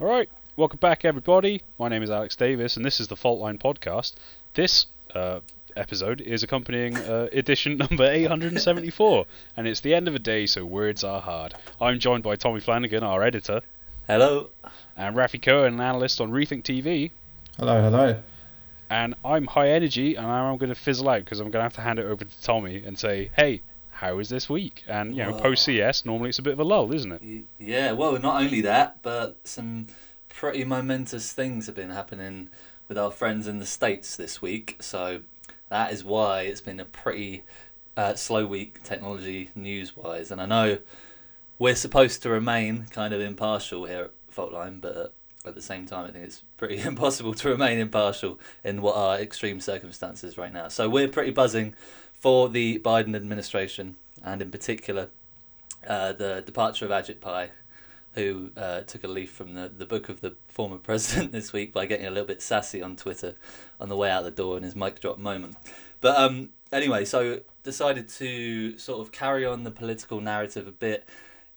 All right, welcome back, everybody. My name is Alex Davies, and this is the Faultline Podcast. This uh, episode is accompanying uh, edition number 874, and it's the end of a day, so words are hard. I'm joined by Tommy Flanagan, our editor, Hello. and Rafi Cohen, an analyst on Rethink TV. Hello, hello. And I'm high energy, and now I'm going to fizzle out because I'm going to have to hand it over to Tommy and say, "Hey, how is this week?" And you know, Whoa. post CS, normally it's a bit of a lull, isn't it? Yeah, well, not only that, but some pretty momentous things have been happening with our friends in the States this week. So that is why it's been a pretty uh, slow week, technology news wise. And I know we're supposed to remain kind of impartial here at Faultline, but at the same time, I think it's pretty impossible to remain impartial in what are extreme circumstances right now. So we're pretty buzzing for the Biden administration, and in particular, uh, the departure of Ajit Pai, who uh, took a leaf from the, the book of the former president this week by getting a little bit sassy on Twitter on the way out the door in his mic drop moment. But um, anyway, so decided to sort of carry on the political narrative a bit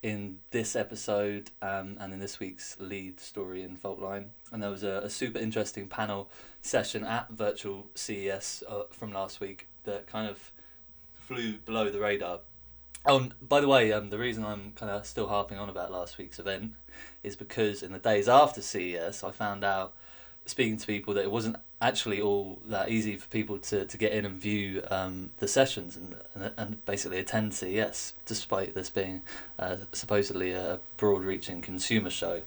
in this episode um, and in this week's lead story in Faultline. And there was a, a super interesting panel session at virtual CES uh, from last week that kind of flew below the radar. Oh, by the way, um, the reason I'm kind of still harping on about last week's event is because in the days after CES, I found out, speaking to people, that it wasn't actually all that easy for people to, to get in and view um, the sessions and, and and basically attend CES, despite this being uh, supposedly a broad-reaching consumer show.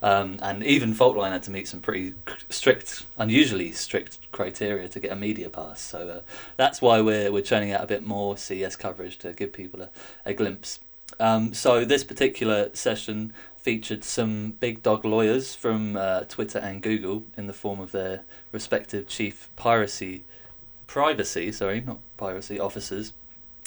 Um, and even Faultline had to meet some pretty strict, unusually strict criteria to get a media pass. So uh, that's why we're we're churning out a bit more CES coverage to give people a, a glimpse. Um, so this particular session featured some big dog lawyers from uh, Twitter and Google in the form of their respective chief piracy, privacy sorry, not piracy officers,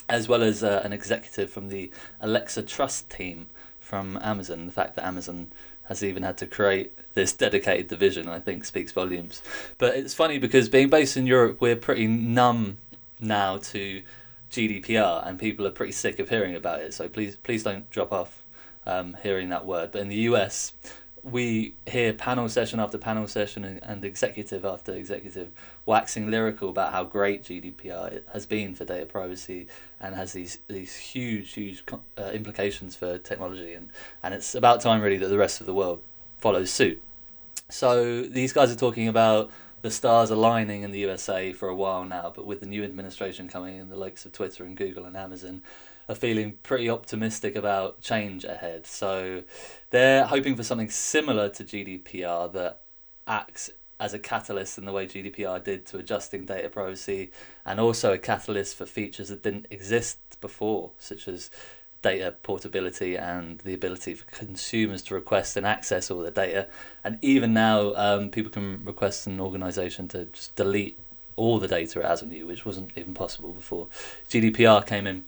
as well as uh, an executive from the Alexa Trust team from Amazon. The fact that Amazon has even had to create this dedicated division, I think, speaks volumes. But it's funny because being based in Europe, we're pretty numb now to GDPR, and people are pretty sick of hearing about it. So please, please don't drop off um, hearing that word. But in the US, we hear panel session after panel session and, and executive after executive waxing lyrical about how great GDPR has been for data privacy and has these these huge huge uh, implications for technology and and it's about time really that the rest of the world follows suit. So these guys are talking about the stars aligning in the USA for a while now, but with the new administration coming in, the likes of Twitter and Google and Amazon are feeling pretty optimistic about change ahead. So they're hoping for something similar to GDPR that acts as a catalyst in the way GDPR did to adjusting data privacy and also a catalyst for features that didn't exist before, such as data portability and the ability for consumers to request and access all the data. And even now, um, people can request an organization to just delete all the data it has on you, which wasn't even possible before GDPR came in.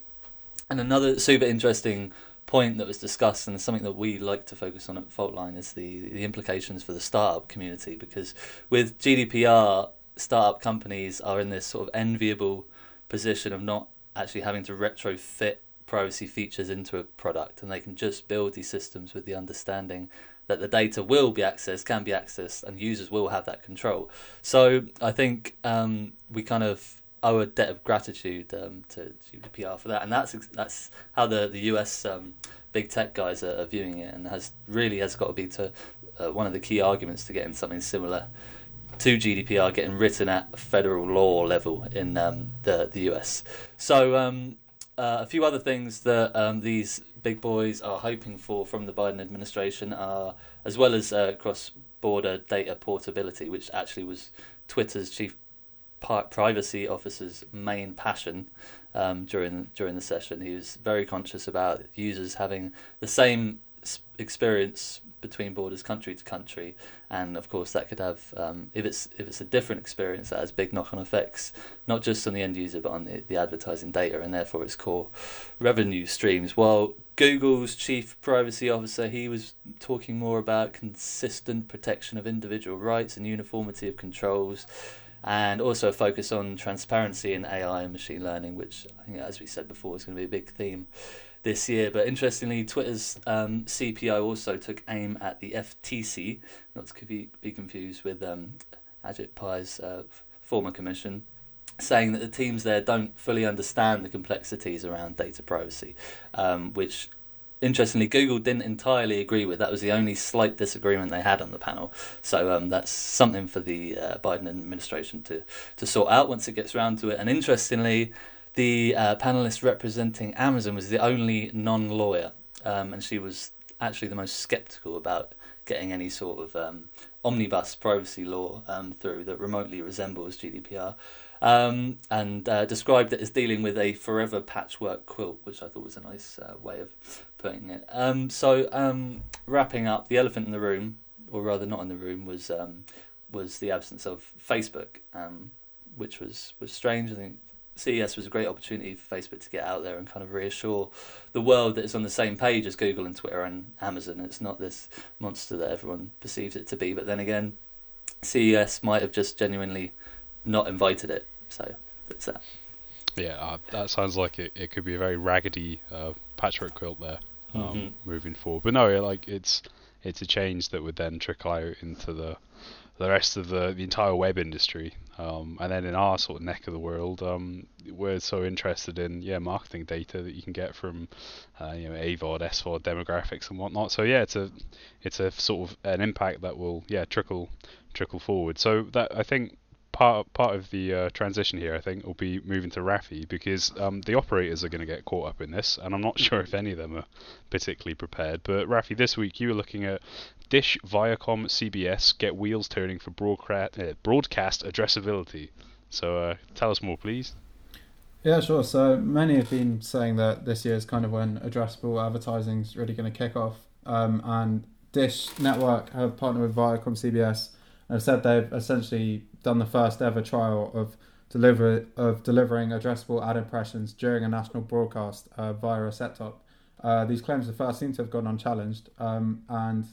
And another super interesting point that was discussed and something that we like to focus on at Faultline is the, the implications for the startup community because with GDPR, startup companies are in this sort of enviable position of not actually having to retrofit privacy features into a product and they can just build these systems with the understanding that the data will be accessed, can be accessed, and users will have that control. So I think um, we kind of owe a debt of gratitude um, to GDPR for that, and that's that's how the the US um, big tech guys are, are viewing it, and has really has got to be to uh, one of the key arguments to getting something similar to GDPR getting written at federal law level in um, the the US. So um, uh, a few other things that um, these big boys are hoping for from the Biden administration are, as well as uh, cross-border data portability, which actually was Twitter's chief privacy officer's main passion um, during during the session. He was very conscious about users having the same experience between borders, country to country, and of course that could have um, if it's if it's a different experience that has big knock-on effects, not just on the end user but on the, the advertising data and therefore its core revenue streams. While Google's chief privacy officer, he was talking more about consistent protection of individual rights and uniformity of controls, and also a focus on transparency in AI and machine learning, which as we said before, is going to be a big theme this year. But interestingly, Twitter's um, CPO also took aim at the FTC, not to be, be confused with um, Ajit Pai's uh, former commission, saying that the teams there don't fully understand the complexities around data privacy, um, which interestingly, Google didn't entirely agree with. That was the only slight disagreement they had on the panel. So um, that's something for the uh, Biden administration to, to sort out once it gets around to it. And interestingly, the uh, panelist representing Amazon was the only non lawyer, um, and she was actually the most skeptical about getting any sort of um, omnibus privacy law um, through that remotely resembles GDPR um, and uh, described it as dealing with a forever patchwork quilt, which I thought was a nice uh, way of putting it. Um, so, um, wrapping up, the elephant in the room, or rather not in the room, was was the absence of Facebook, which was, was strange. I think CES was a great opportunity for Facebook to get out there and kind of reassure the world that it's on the same page as Google and Twitter and Amazon. It's not this monster that everyone perceives it to be. But then again, CES might have just genuinely not invited it so that's that. Yeah, uh, that sounds like it, it could be a very raggedy uh, patchwork quilt there um, mm-hmm. moving forward. But no, like it's it's a change that would then trickle out into the the rest of the, the entire web industry. Um, and then in our sort of neck of the world, um, we're so interested in yeah marketing data that you can get from uh, you know AVOD, SVOD demographics and whatnot. So yeah, it's a it's a sort of an impact that will yeah trickle trickle forward. So that I think part part of the uh, transition here, I think, will be moving to Rafi because um, the operators are going to get caught up in this, and I'm not sure if any of them are particularly prepared. But Rafi, this week you were looking at Dish, Viacom, CBS get wheels turning for broadcast uh, broadcast addressability. So uh, tell us more, please. Yeah, sure. So many have been saying that this year is kind of when addressable advertising is really going to kick off, um, and Dish Network have partnered with Viacom CBS have said they've essentially done the first ever trial of deliver of delivering addressable ad impressions during a national broadcast uh, via a set top. Uh, these claims at first seem to have gone unchallenged, um, and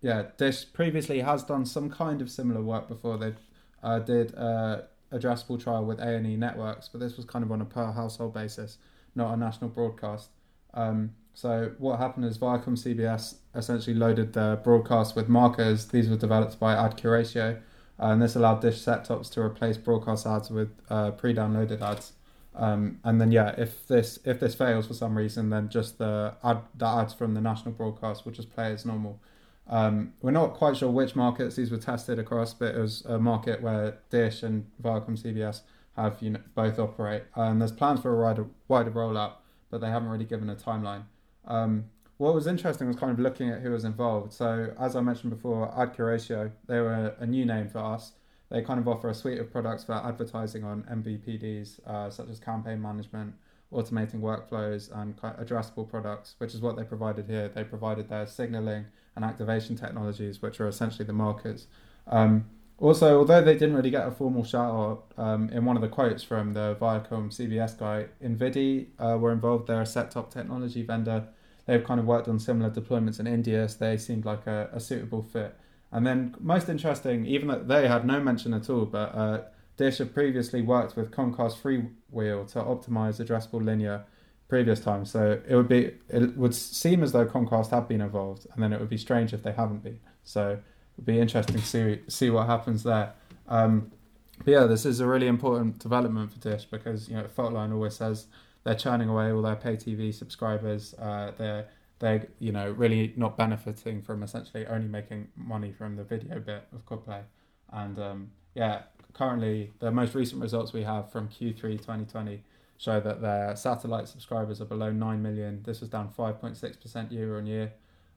yeah, Dish previously has done some kind of similar work before. They uh, did uh, addressable trial with A and E networks, but this was kind of on a per household basis, not a national broadcast. Um, so what happened is Viacom CBS essentially loaded the broadcast with markers. These were developed by AdCuratio, and this allowed Dish set tops to replace broadcast ads with uh, pre-downloaded ads. Um, and then yeah, if this if this fails for some reason, then just the ad the ads from the national broadcast will just play as normal. Um, we're not quite sure which markets these were tested across, but it was a market where Dish and Viacom CBS have you know both operate. And there's plans for a wider wider rollout, but they haven't really given a timeline. Um, what was interesting was kind of looking at who was involved. So, as I mentioned before, AdCuratio, they were a new name for us. They kind of offer a suite of products for advertising on MVPDs, uh, such as campaign management, automating workflows, and addressable products, which is what they provided here. They provided their signaling and activation technologies, which are essentially the markers. Um, also, although they didn't really get a formal shout out um, in one of the quotes from the Viacom CBS guy, Invidi uh, were involved. They're a set top technology vendor. They've kind of worked on similar deployments in India, so they seemed like a, a suitable fit. And then, most interesting, even though they had no mention at all, but uh, Dish had previously worked with Comcast Freewheel to optimize addressable linear previous times. So it would be it would seem as though Comcast had been involved, and then it would be strange if they haven't been. So It'd be interesting to see see what happens there. Um, but yeah, this is a really important development for Dish because you know Faultline always says they're churning away all their pay TV subscribers. Uh, they're they're you know really not benefiting from essentially only making money from the video bit of Quadplay. And um, yeah, currently the most recent results we have from Q3 2020 show that their satellite subscribers are below 9 million. This was down 5.6% year on year.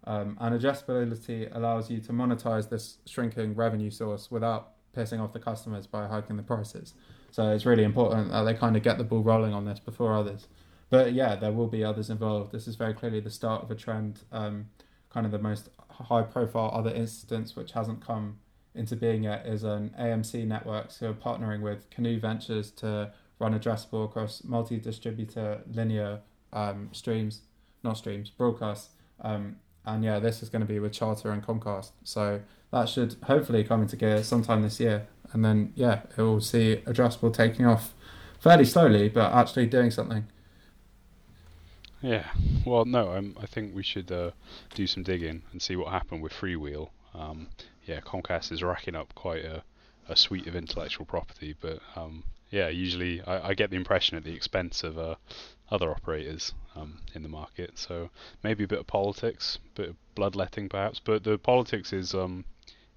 Um, and addressability allows you to monetize this shrinking revenue source without pissing off the customers by hiking the prices. So it's really important that they kind of get the ball rolling on this before others. But yeah, there will be others involved. This is very clearly the start of a trend. Um, kind of the most high profile other instance which hasn't come into being yet is an AMC Networks who are partnering with Canoe Ventures to run addressable across multi distributor linear um, streams, not streams, broadcasts. Um, and yeah, this is going to be with Charter and Comcast. So that should hopefully come into gear sometime this year. And then yeah, it will see addressable taking off fairly slowly, but actually doing something. Yeah. Well, no, I'm, I think we should uh, do some digging and see what happened with Freewheel. Um, yeah, Comcast is racking up quite a, a suite of intellectual property, but um, yeah, usually I, I, get the impression at the expense of uh, other operators um, in the market. So maybe a bit of politics, a bit of bloodletting perhaps, but the politics is um,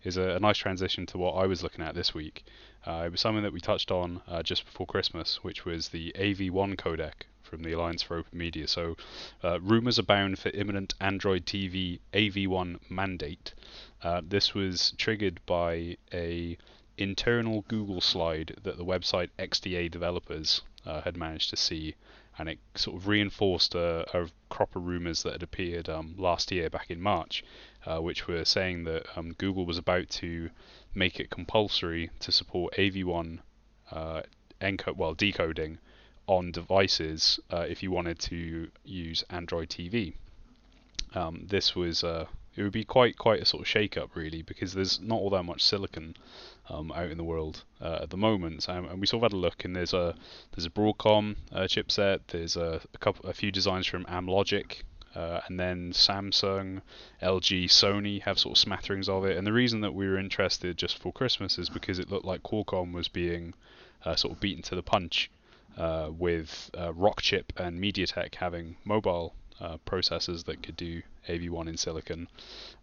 is a, a, nice transition to what I was looking at this week. Uh, it was something that we touched on uh, just before Christmas, which was the AV1 codec from the Alliance for Open Media. So, uh, rumours abound for imminent Android TV AV1 mandate. Uh, this was triggered by a internal Google slide that the website XDA developers uh, had managed to see, and it sort of reinforced a, a crop of rumours that had appeared um, last year, back in March, uh, which were saying that um, Google was about to make it compulsory to support AV1 uh, encode, well, decoding on devices uh, if you wanted to use Android TV. Um, this was uh, it would be quite quite a sort of shake up really because there's not all that much silicon um, out in the world uh, at the moment. Um, and we sort of had a look and there's a there's a Broadcom uh, chipset there's a, a couple a few designs from Amlogic uh, and then Samsung, LG, Sony have sort of smatterings of it. And the reason that we were interested just for Christmas is because it looked like Qualcomm was being uh, sort of beaten to the punch uh, with uh, Rockchip and MediaTek having mobile uh, processors that could do AV1 in silicon,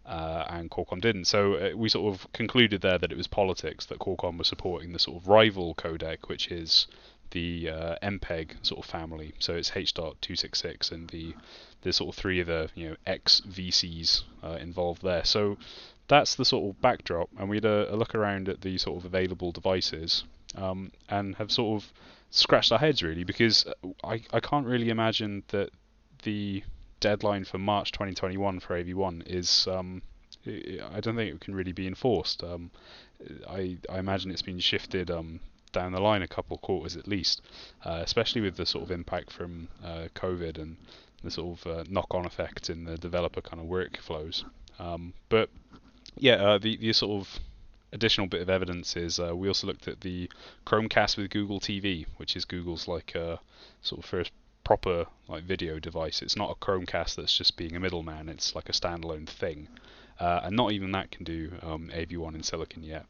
uh, and Qualcomm didn't. So uh, we sort of concluded there that it was politics that Qualcomm was supporting the sort of rival codec, which is the uh, MPEG sort of family. So it's H.266 and the the sort of three of the you know X VCs uh, involved there. So that's the sort of backdrop, and we had a, a look around at the sort of available devices, um, and have sort of scratched our heads really because I, I can't really imagine that the deadline for March 2021 for AV1 is um, I don't think it can really be enforced. Um, I I imagine it's been shifted um, down the line a couple quarters at least, uh, especially with the sort of impact from uh, COVID and the sort of uh, knock-on effect in the developer kind of workflows. Um, but yeah, uh, the the sort of additional bit of evidence is uh, we also looked at the Chromecast with Google TV, which is Google's like uh, sort of first proper like video device. It's not a Chromecast that's just being a middleman. It's like a standalone thing, uh, and not even that can do um, AV1 in Silicon yet.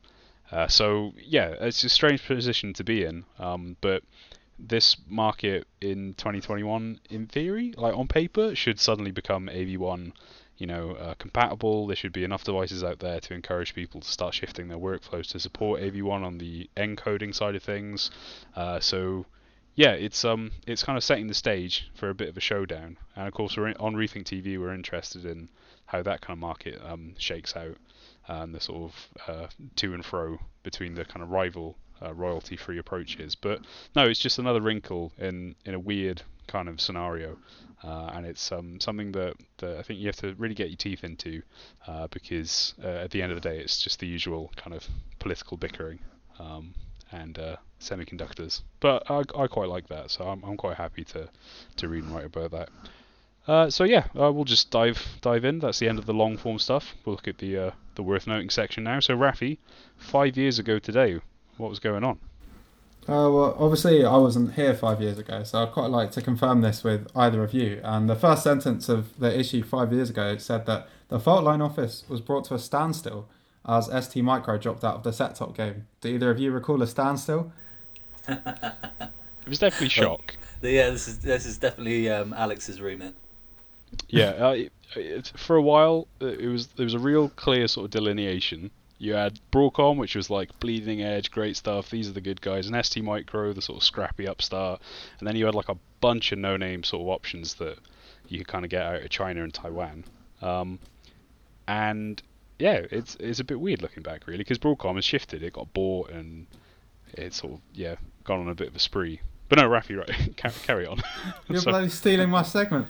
Uh, so yeah, it's a strange position to be in. Um, but this market in 2021, in theory, like on paper, should suddenly become AV1 you know, uh, compatible. There should be enough devices out there to encourage people to start shifting their workflows to support AV1 on the encoding side of things. Uh, so, yeah, it's um, it's kind of setting the stage for a bit of a showdown. And of course, we're in, on Rethink TV. We're interested in how that kind of market um, shakes out and the sort of uh, to and fro between the kind of rival uh, royalty-free approaches. But no, it's just another wrinkle in in a weird kind of scenario uh, and it's um, something that, that, I think you have to really get your teeth into uh, because uh, at the end of the day, it's just the usual kind of political bickering um, and uh, semiconductors. But I, I quite like that, so I'm, I'm quite happy to, to read and write about that. Uh, so yeah, uh, we'll just dive dive in. That's the end of the long form stuff. We'll look at the the worth noting section now. So Rafi, five years ago today, what was going on? Uh, well, obviously, I wasn't here five years ago, so I'd quite like to confirm this with either of you. And the first sentence of the issue five years ago said that the fault line office was brought to a standstill as ST Micro dropped out of the set top game. Do either of you recall a standstill? it was definitely shock. yeah, this is this is definitely um, Alex's remit. Yeah, uh, it, it, for a while uh, it was there was a real clear sort of delineation you had Broadcom, which was like bleeding edge, great stuff. These are the good guys, and ST Micro, the sort of scrappy upstart, and then you had like a bunch of no-name sort of options that you could kind of get out of China and Taiwan. Um, and yeah, it's it's a bit weird looking back really because Broadcom has shifted. It got bought and it's sort of yeah gone on a bit of a spree. But no, Rafi, right, carry on. You're bloody stealing my segment.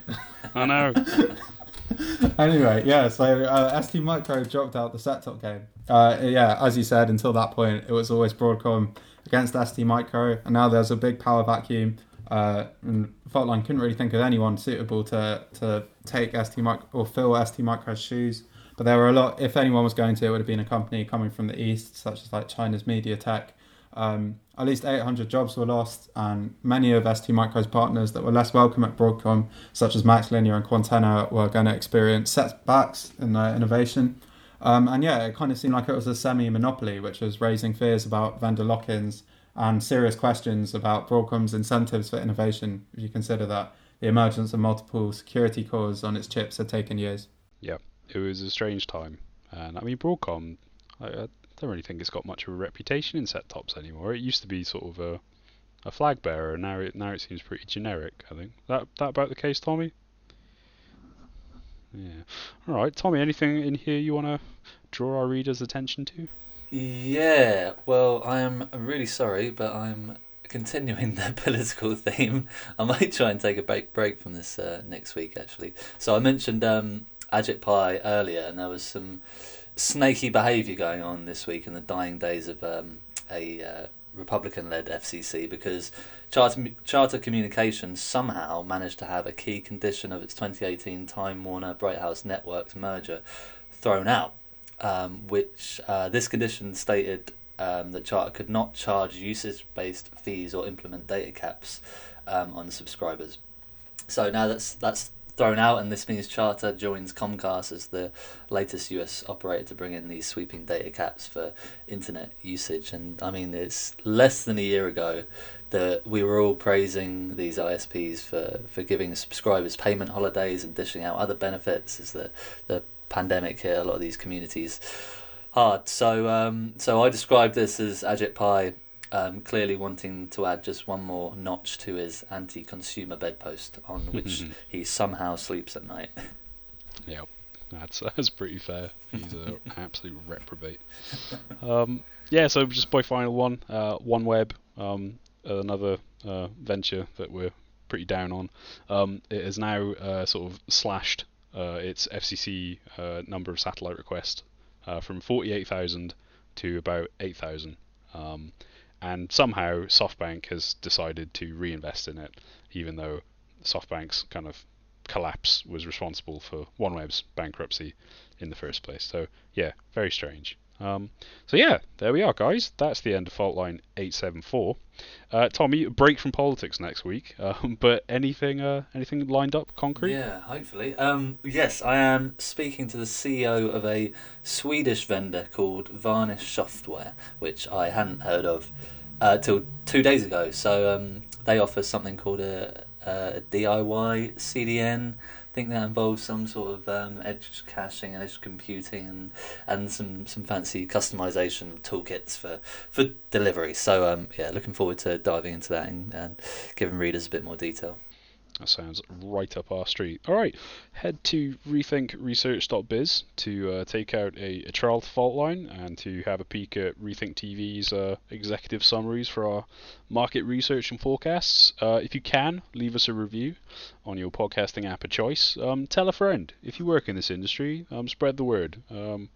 I know. anyway, yeah, so uh, ST Micro dropped out the set top game. Uh, yeah, as you said, until that point, it was always Broadcom against ST Micro, and now there's a big power vacuum. Uh, and Faultline couldn't really think of anyone suitable to, to take ST Micro or fill ST Micro's shoes. But there were a lot. If anyone was going to, it would have been a company coming from the east, such as like China's MediaTek Um, at least 800 jobs were lost, and many of ST Micro's partners that were less welcome at Broadcom, such as MaxLinear and Quantenna, were going to experience setbacks in their innovation. Um, and yeah, it kind of seemed like it was a semi monopoly, which was raising fears about vendor lock ins and serious questions about Broadcom's incentives for innovation, if you consider that the emergence of multiple security cores on its chips had taken years. Yeah, it was a strange time. And I mean, Broadcom, I, I don't really think it's got much of a reputation in set tops anymore. It used to be sort of a, a flag bearer, and now it now it seems pretty generic. I think that that about the case, Tommy. Yeah. All right, Tommy. Anything in here you want to draw our readers' attention to? Yeah, well, I am really sorry, but I'm continuing the political theme. I might try and take a break break from this uh, next week, actually. So I mentioned um, Ajit Pai earlier, and there was some snaky behaviour going on this week in the dying days of um, a uh, Republican-led FCC because Charter, Charter Communications somehow managed to have a key condition of its 2018 Time Warner Bright House Networks merger thrown out um, which uh, this condition stated um, that Charter could not charge usage-based fees or implement data caps um, on subscribers. So now that's that's thrown out, and this means Charter joins Comcast as the latest US operator to bring in these sweeping data caps for internet usage. And I mean, it's less than a year ago that we were all praising these ISPs for, for giving subscribers payment holidays and dishing out other benefits as the, the pandemic hit a lot of these communities hard. So um, so I described this as Ajit Pai um, clearly wanting to add just one more notch to his anti-consumer bedpost on which he somehow sleeps at night. Yep, that's that's pretty fair. He's an absolute reprobate. Um, yeah, so just by final one, uh, OneWeb, um, another uh, venture that we're pretty down on. Um, it has now uh, sort of slashed uh, its FCC uh, number of satellite requests uh, from 48,000 to about 8,000. Um, and somehow SoftBank has decided to reinvest in it, even though SoftBank's kind of collapse was responsible for OneWeb's bankruptcy in the first place. So yeah, very strange. Um, so yeah, there we are, guys. That's the end of Faultline 874. Uh, Tommy, break from politics next week. Um, but anything, uh, anything lined up concrete? Yeah, hopefully. Um, yes, I am speaking to the CEO of a Swedish vendor called Varnish Software, which I hadn't heard of uh, till two days ago. So um, they offer something called a, a DIY CDN think that involves some sort of um, edge caching and edge computing and, and some, some fancy customization toolkits for, for delivery. So um, yeah, looking forward to diving into that and, and giving readers a bit more detail. That sounds right up our street. All right, head to rethinkresearch.biz to uh, take out a, a trial fault line and to have a peek at Rethink TV's uh, executive summaries for our market research and forecasts. Uh, if you can, leave us a review on your podcasting app of choice. Um, tell a friend if you work in this industry. Um, spread the word. Um,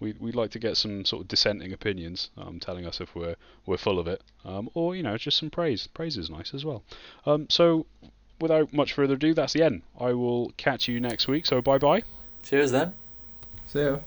we, we'd like to get some sort of dissenting opinions, um, telling us if we're we're full of it, um, or you know just some praise. Praise is nice as well. Um, so without much further ado, that's the end. I will catch you next week. So bye bye. Cheers then. See you.